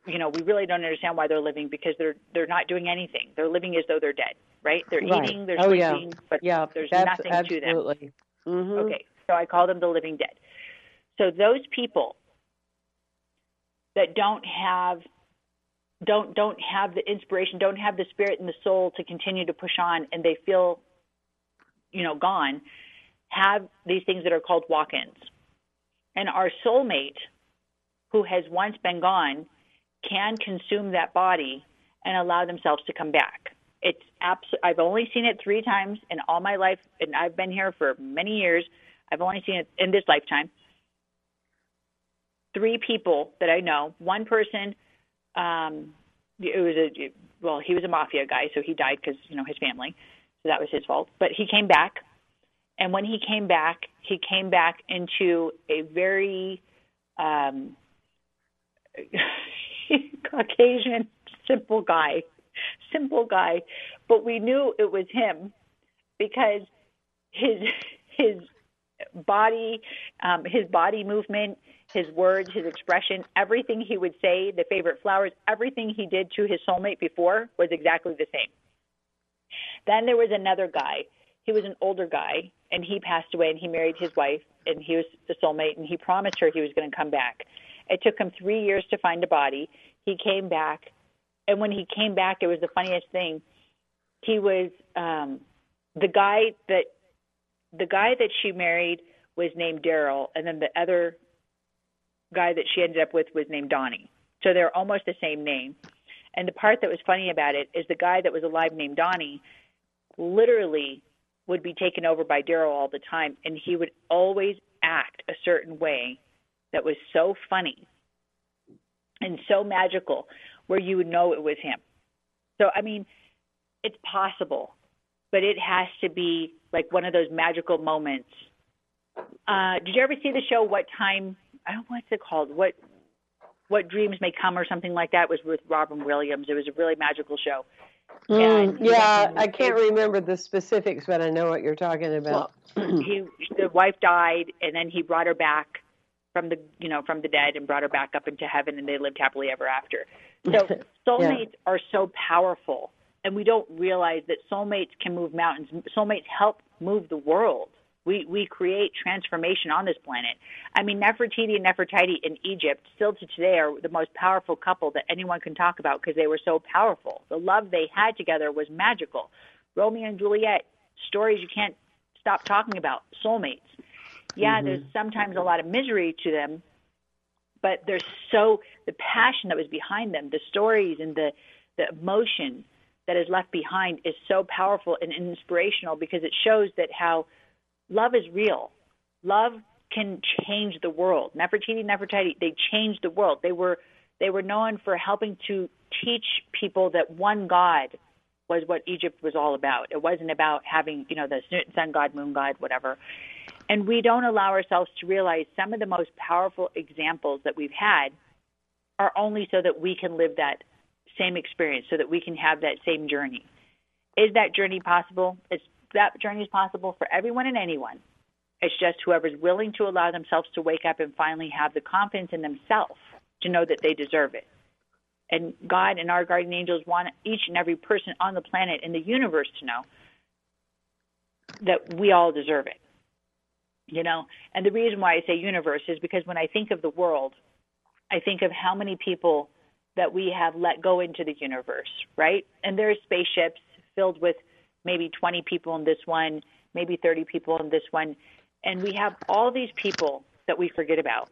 [SPEAKER 3] you know, we really don't understand why they're living because they're they're not doing anything. They're living as though they're dead, right? They're right. eating, they're oh, sleeping,
[SPEAKER 2] yeah.
[SPEAKER 3] but
[SPEAKER 2] yeah,
[SPEAKER 3] there's nothing
[SPEAKER 2] absolutely.
[SPEAKER 3] to them.
[SPEAKER 2] Mm-hmm.
[SPEAKER 3] Okay, so I call them the living dead. So those people that don't have don't don't have the inspiration, don't have the spirit and the soul to continue to push on, and they feel, you know, gone, have these things that are called walk-ins, and our soulmate, who has once been gone, can consume that body and allow themselves to come back. It's abs- I've only seen it three times in all my life, and I've been here for many years. I've only seen it in this lifetime. Three people that I know. One person, um, it was a well, he was a mafia guy, so he died because you know his family, so that was his fault. But he came back, and when he came back, he came back into a very um, Caucasian, simple guy, simple guy, but we knew it was him because his his body, um, his body movement, his words, his expression, everything he would say, the favorite flowers, everything he did to his soulmate before was exactly the same. Then there was another guy. He was an older guy, and he passed away, and he married his wife, and he was the soulmate, and he promised her he was going to come back. It took him three years to find a body. He came back, and when he came back, it was the funniest thing. He was um, the guy that the guy that she married was named Daryl, and then the other guy that she ended up with was named Donnie. So they're almost the same name. And the part that was funny about it is the guy that was alive named Donnie literally would be taken over by Daryl all the time, and he would always act a certain way that was so funny and so magical where you would know it was him. So, I mean, it's possible, but it has to be like one of those magical moments. Uh, did you ever see the show What Time? I don't what's it called. What What Dreams May Come or something like that was with Robin Williams. It was a really magical show.
[SPEAKER 2] Mm, yeah, I can't remember the specifics, but I know what you're talking about.
[SPEAKER 3] Well, he, the wife died, and then he brought her back from the you know from the dead and brought her back up into heaven, and they lived happily ever after. So soulmates yeah. are so powerful, and we don't realize that soulmates can move mountains. Soulmates help move the world. We we create transformation on this planet. I mean, Nefertiti and Nefertiti in Egypt still to today are the most powerful couple that anyone can talk about because they were so powerful. The love they had together was magical. Romeo and Juliet, stories you can't stop talking about. Soulmates yeah, mm-hmm. there's sometimes a lot of misery to them, but there's so the passion that was behind them, the stories and the the emotion that is left behind is so powerful and inspirational because it shows that how love is real. Love can change the world. Nefertiti, Nefertiti, they changed the world. They were they were known for helping to teach people that one God was what Egypt was all about. It wasn't about having, you know, the sun god, moon god, whatever. And we don't allow ourselves to realize some of the most powerful examples that we've had are only so that we can live that same experience, so that we can have that same journey. Is that journey possible? Is that journey is possible for everyone and anyone. It's just whoever's willing to allow themselves to wake up and finally have the confidence in themselves to know that they deserve it. And God and our guardian angels want each and every person on the planet in the universe to know that we all deserve it you know and the reason why i say universe is because when i think of the world i think of how many people that we have let go into the universe right and there's spaceships filled with maybe 20 people in this one maybe 30 people in this one and we have all these people that we forget about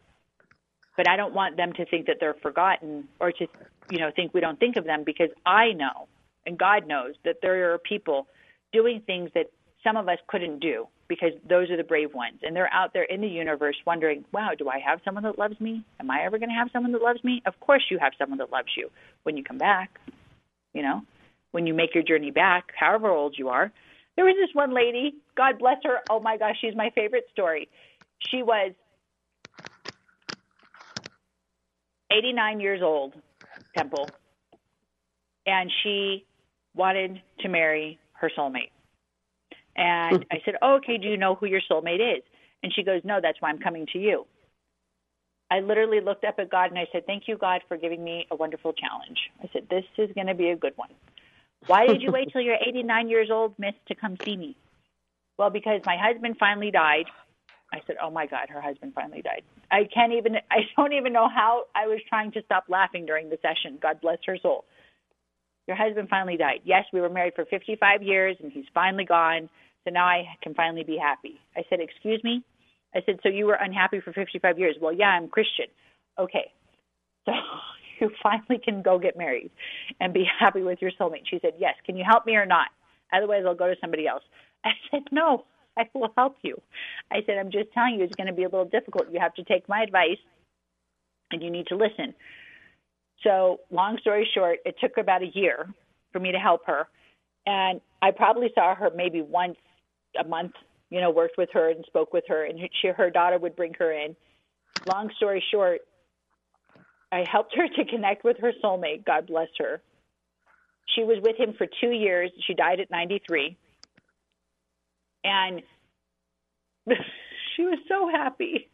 [SPEAKER 3] but i don't want them to think that they're forgotten or to you know think we don't think of them because i know and god knows that there are people doing things that some of us couldn't do because those are the brave ones. And they're out there in the universe wondering, wow, do I have someone that loves me? Am I ever going to have someone that loves me? Of course, you have someone that loves you when you come back, you know, when you make your journey back, however old you are. There was this one lady, God bless her. Oh my gosh, she's my favorite story. She was 89 years old, Temple, and she wanted to marry her soulmate And hmm. I said, oh, okay, do you know who your soulmate is? And she goes, no, that's why I'm coming to you. I literally looked up at God and I said, thank you, God, for giving me a wonderful challenge. I said, this is going to be a good one. Why did you wait till you're 89 years old, miss, to come see me? Well, because my husband finally died. I said, oh my God, her husband finally died. I can't even, I don't even know how I was trying to stop laughing during the session. God bless her soul. Your husband finally died. Yes, we were married for 55 years and he's finally gone. So now I can finally be happy. I said, Excuse me? I said, So you were unhappy for 55 years? Well, yeah, I'm Christian. Okay. So you finally can go get married and be happy with your soulmate. She said, Yes. Can you help me or not? Otherwise, I'll go to somebody else. I said, No, I will help you. I said, I'm just telling you it's going to be a little difficult. You have to take my advice and you need to listen. So, long story short, it took about a year for me to help her. And I probably saw her maybe once a month, you know, worked with her and spoke with her, and she, her daughter would bring her in. Long story short, I helped her to connect with her soulmate. God bless her. She was with him for two years. She died at 93. And she was so happy.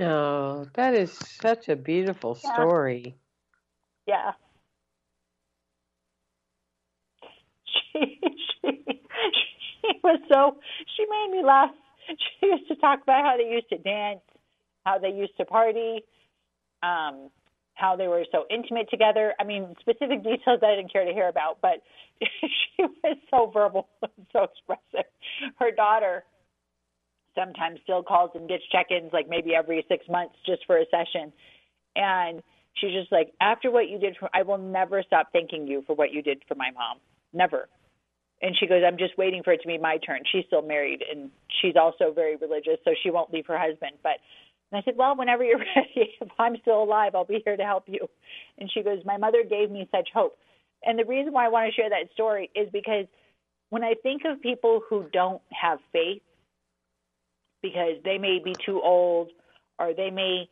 [SPEAKER 2] Oh, that is such a beautiful
[SPEAKER 3] Yeah.
[SPEAKER 2] story.
[SPEAKER 3] Yeah. She, she she was so she made me laugh. She used to talk about how they used to dance, how they used to party, um, how they were so intimate together. I mean, specific details I didn't care to hear about, but she was so verbal and so expressive. Her daughter sometimes still calls and gets check-ins like maybe every six months just for a session. And she's just like after what you did for i will never stop thanking you for what you did for my mom. Never. And she goes i'm just waiting for it to be my turn. She's still married and she's also very religious so she won't leave her husband. But and i said well whenever you're ready if i'm still alive i'll be here to help you and she goes my mother gave me such hope and the reason why i want to share that story is because when i think of people who don't have faith because they may be too old or they may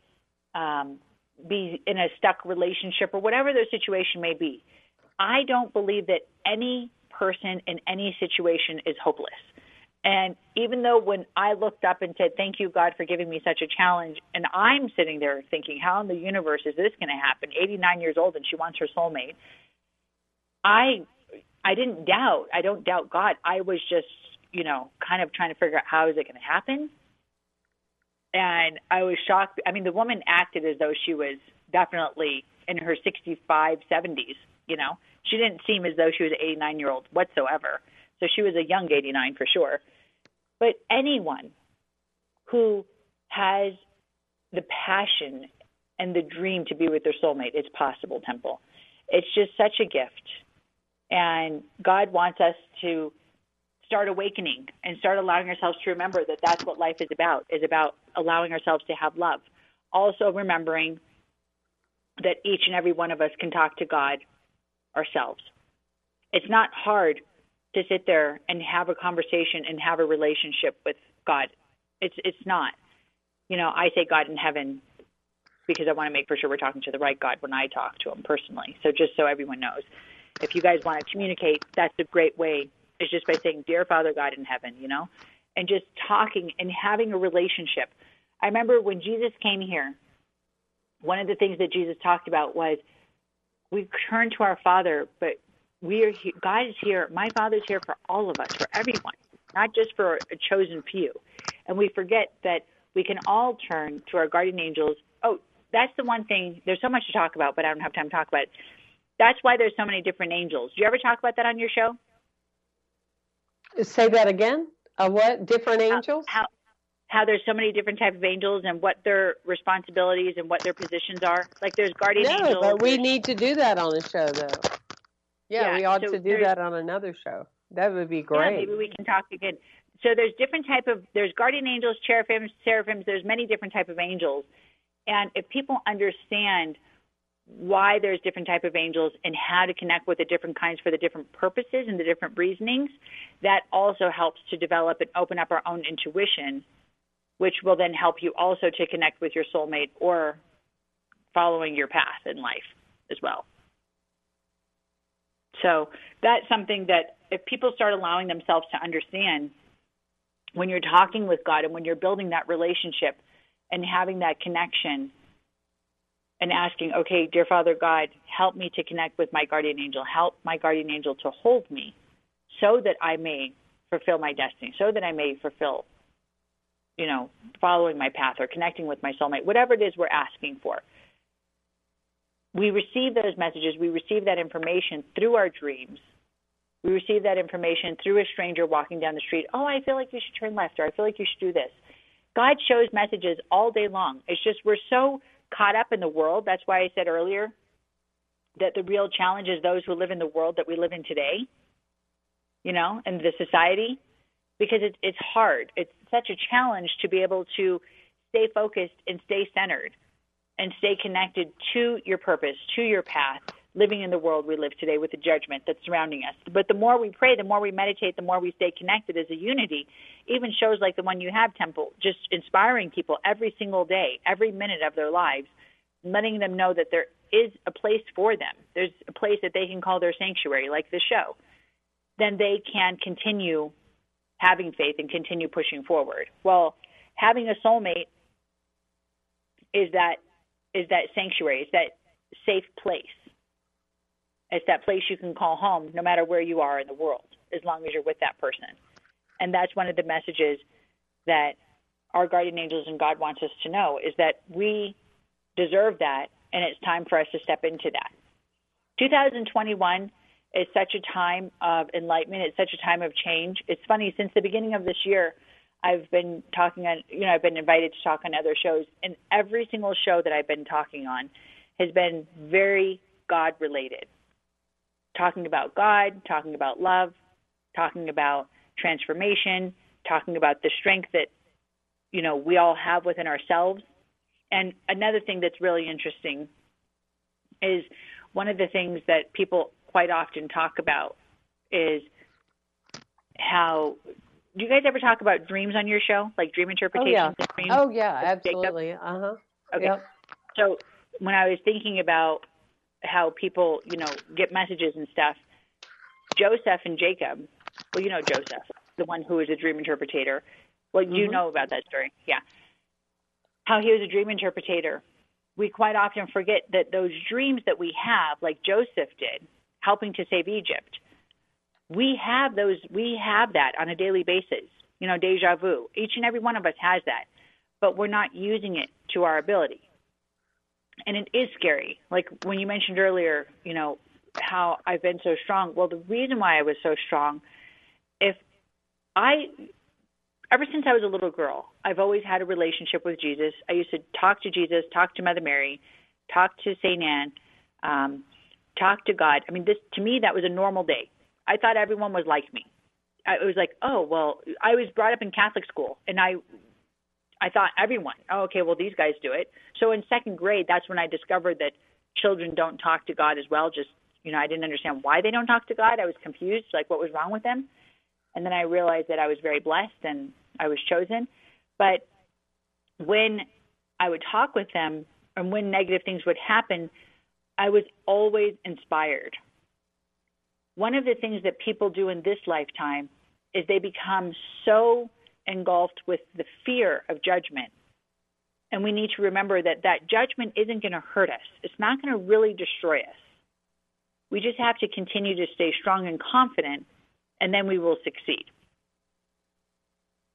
[SPEAKER 3] um, be in a stuck relationship or whatever their situation may be. I don't believe that any person in any situation is hopeless. And even though when I looked up and said, Thank you, God, for giving me such a challenge, and I'm sitting there thinking, How in the universe is this going to happen? 89 years old and she wants her soulmate. I I didn't doubt. I don't doubt God. I was just, you know, kind of trying to figure out how is it going to happen. And I was shocked. I mean, the woman acted as though she was definitely in her 65, 70s. You know, she didn't seem as though she was an 89 year old whatsoever. So she was a young 89 for sure. But anyone who has the passion and the dream to be with their soulmate, it's possible, Temple. It's just such a gift. And God wants us to start awakening and start allowing ourselves to remember that that's what life is about, is about allowing ourselves to have love. Also remembering that each and every one of us can talk to God ourselves. It's not hard to sit there and have a conversation and have a relationship with God. It's it's not. You know, I say God in heaven because I want to make for sure we're talking to the right God when I talk to him personally. So just so everyone knows. If you guys want to communicate, that's a great way. Is just by saying, Dear Father God in heaven, you know? And just talking and having a relationship. I remember when Jesus came here, one of the things that Jesus talked about was we turn to our Father, but we are he- God is here. My Father's here for all of us, for everyone, not just for a chosen few. And we forget that we can all turn to our guardian angels. Oh, that's the one thing. There's so much to talk about, but I don't have time to talk about it. That's why there's so many different angels. Do you ever talk about that on your show?
[SPEAKER 2] Say that again. Uh, what different angels?
[SPEAKER 3] How how there's so many different types of angels and what their responsibilities and what their positions are. Like there's guardian
[SPEAKER 2] no,
[SPEAKER 3] angels.
[SPEAKER 2] but we need to do that on the show, though. Yeah,
[SPEAKER 3] Yeah,
[SPEAKER 2] we ought
[SPEAKER 3] so
[SPEAKER 2] to do that on another show. That would be great.
[SPEAKER 3] Yeah, maybe we can talk again. So there's different type of there's guardian angels, cherubims, seraphims. There's many different type of angels, and if people understand why there's different type of angels and how to connect with the different kinds for the different purposes and the different reasonings, that also helps to develop and open up our own intuition, which will then help you also to connect with your soulmate or following your path in life as well. So that's something that if people start allowing themselves to understand when you're talking with God and when you're building that relationship and having that connection and asking, okay, dear Father God, help me to connect with my guardian angel, help my guardian angel to hold me so that I may fulfill my destiny, so that I may fulfill, you know, following my path or connecting with my soulmate, whatever it is we're asking for. We receive those messages, we receive that information through our dreams. We receive that information through a stranger walking down the street. Oh, I feel like you should turn left, or I feel like you should do this. God shows messages all day long. It's just we're so caught up in the world. That's why I said earlier that the real challenge is those who live in the world that we live in today, you know, and the society, because it's it's hard. It's such a challenge to be able to stay focused and stay centered and stay connected to your purpose, to your path, living in the world we live today with the judgment that's surrounding us. But the more we pray, the more we meditate, the more we stay connected as a unity. Even shows like the one you have, Temple, just inspiring people every single day, every minute of their lives, letting them know that there is a place for them. There's a place that they can call their sanctuary, like the show. Then they can continue having faith and continue pushing forward. Well, having a soulmate is that is that sanctuary, is that safe place it's that place you can call home no matter where you are in the world, as long as you're with that person. And that's one of the messages that our guardian angels and God wants us to know is that we deserve that and it's time for us to step into that. 2021 is such a time of enlightenment, it's such a time of change. It's funny since the beginning of this year, I've been talking on, you know, I've been invited to talk on other shows, and every single show that I've been talking on has been very God related talking about God, talking about love, talking about transformation, talking about the strength that you know we all have within ourselves. And another thing that's really interesting is one of the things that people quite often talk about is how do you guys ever talk about dreams on your show, like dream interpretations?
[SPEAKER 2] Oh
[SPEAKER 3] yeah,
[SPEAKER 2] oh, yeah absolutely. Uh huh.
[SPEAKER 3] Okay.
[SPEAKER 2] Yep.
[SPEAKER 3] So when I was thinking about how people, you know, get messages and stuff. Joseph and Jacob, well, you know Joseph, the one who was a dream interpreter. Well, you mm-hmm. know about that story, yeah. How he was a dream interpreter. We quite often forget that those dreams that we have, like Joseph did, helping to save Egypt, we have those. We have that on a daily basis. You know, deja vu. Each and every one of us has that, but we're not using it to our ability and it is scary. Like when you mentioned earlier, you know, how I've been so strong. Well, the reason why I was so strong, if I, ever since I was a little girl, I've always had a relationship with Jesus. I used to talk to Jesus, talk to Mother Mary, talk to Saint Anne, um, talk to God. I mean, this to me that was a normal day. I thought everyone was like me. I, it was like, oh well, I was brought up in Catholic school, and I I thought everyone, oh, okay, well, these guys do it. So in second grade, that's when I discovered that children don't talk to God as well. Just, you know, I didn't understand why they don't talk to God. I was confused, like what was wrong with them. And then I realized that I was very blessed and I was chosen. But when I would talk with them and when negative things would happen, I was always inspired. One of the things that people do in this lifetime is they become so engulfed with the fear of judgment. And we need to remember that that judgment isn't going to hurt us. It's not going to really destroy us. We just have to continue to stay strong and confident, and then we will succeed.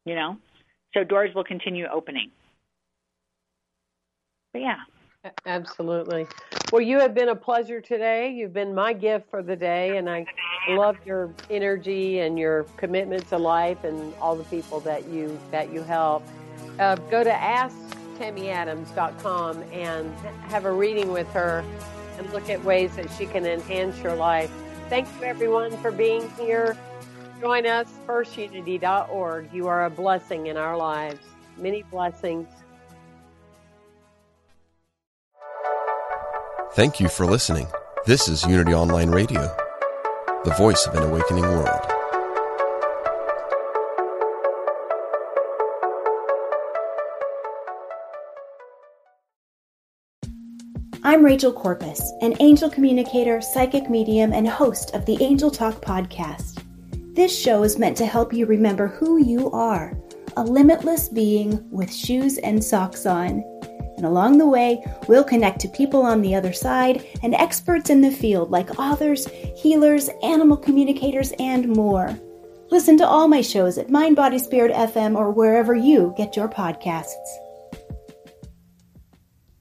[SPEAKER 3] You know? So doors will continue opening. But yeah.
[SPEAKER 2] Absolutely. Well, you have been a pleasure today. You've been my gift for the day, and I love your energy and your commitment to life and all the people that you that you help. Uh, go to AskTammyAdams.com and have a reading with her and look at ways that she can enhance your life. Thank you, everyone, for being here. Join us, firstunity.org. You are a blessing in our lives. Many blessings.
[SPEAKER 4] Thank you for listening. This is Unity Online Radio, the voice of an awakening world.
[SPEAKER 5] I'm Rachel Corpus, an angel communicator, psychic medium, and host of the Angel Talk podcast. This show is meant to help you remember who you are a limitless being with shoes and socks on. And along the way, we'll connect to people on the other side and experts in the field like authors, healers, animal communicators, and more. Listen to all my shows at Mind Body Spirit FM or wherever you get your podcasts.